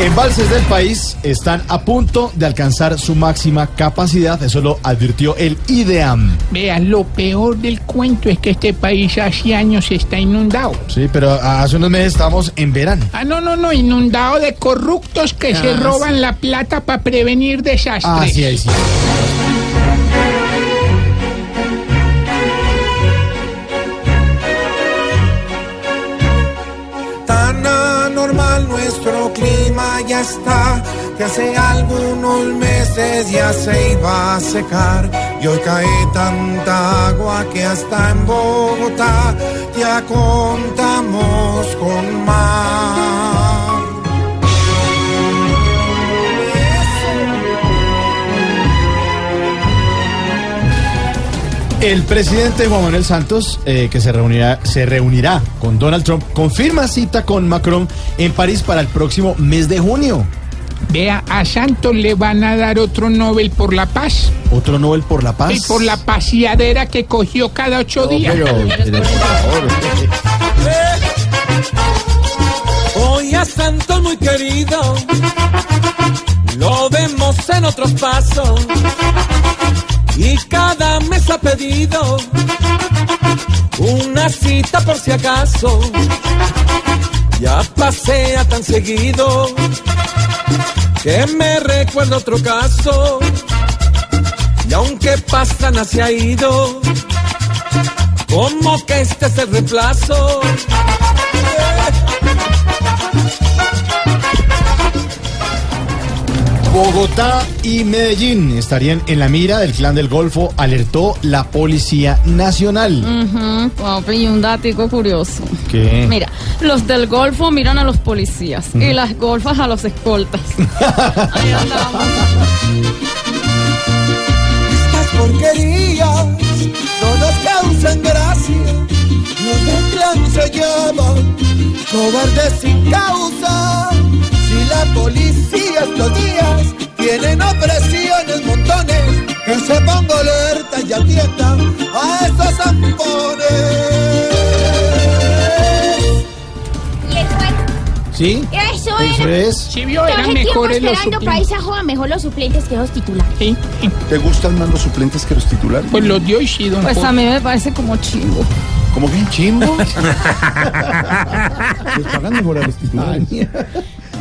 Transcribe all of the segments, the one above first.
Embalses del país están a punto de alcanzar su máxima capacidad, eso lo advirtió el IDEAM. Vean, lo peor del cuento es que este país hace años está inundado. Sí, pero hace unos meses estábamos en verano. Ah, no, no, no, inundado de corruptos que se Ah, roban sí. la plata para prevenir desastres. Ah, sí, ahí sí. Ya está, que hace algunos meses ya se iba a secar. Y hoy cae tanta agua que hasta en Bogotá ya contamos con El presidente Juan Manuel Santos, eh, que se reunirá, se reunirá con Donald Trump, confirma cita con Macron en París para el próximo mes de junio. Vea, a Santos le van a dar otro Nobel por la paz. Otro Nobel por la paz. Y por la paseadera que cogió cada ocho No, días. pero, pero, por favor. Hoy a Santos muy querido, lo vemos en otros pasos. Y cada mes ha pedido una cita por si acaso. Ya pasea tan seguido que me recuerda otro caso. Y aunque Pastrana se ha ido, como que este es el reemplazo. Bogotá y Medellín estarían en la mira del clan del Golfo, alertó la Policía Nacional. Ujú, papi, y un datico curioso. ¿Qué? Mira, los del Golfo miran a los policías y las golfas a los escoltas. Ahí andamos. Estas porquerías no nos causan gracia. Los del clan se llaman cobardes sin causa. Si la policía estos días ¿Sí? Eso Eso era. es. Si vio, Todo eran el tiempo mejores los esperando para suplentes. esa joda mejor los suplentes que los titulares. Sí, sí. ¿Te gustan más los suplentes que los titulares? Pues los dio y sí, don Pues Jorge. a mí me parece como chingo. ¿Cómo que chimbo? Les pagan mejor a los titulares.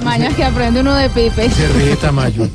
Mañas que aprende uno de Pipe. Se ríe Tamayo.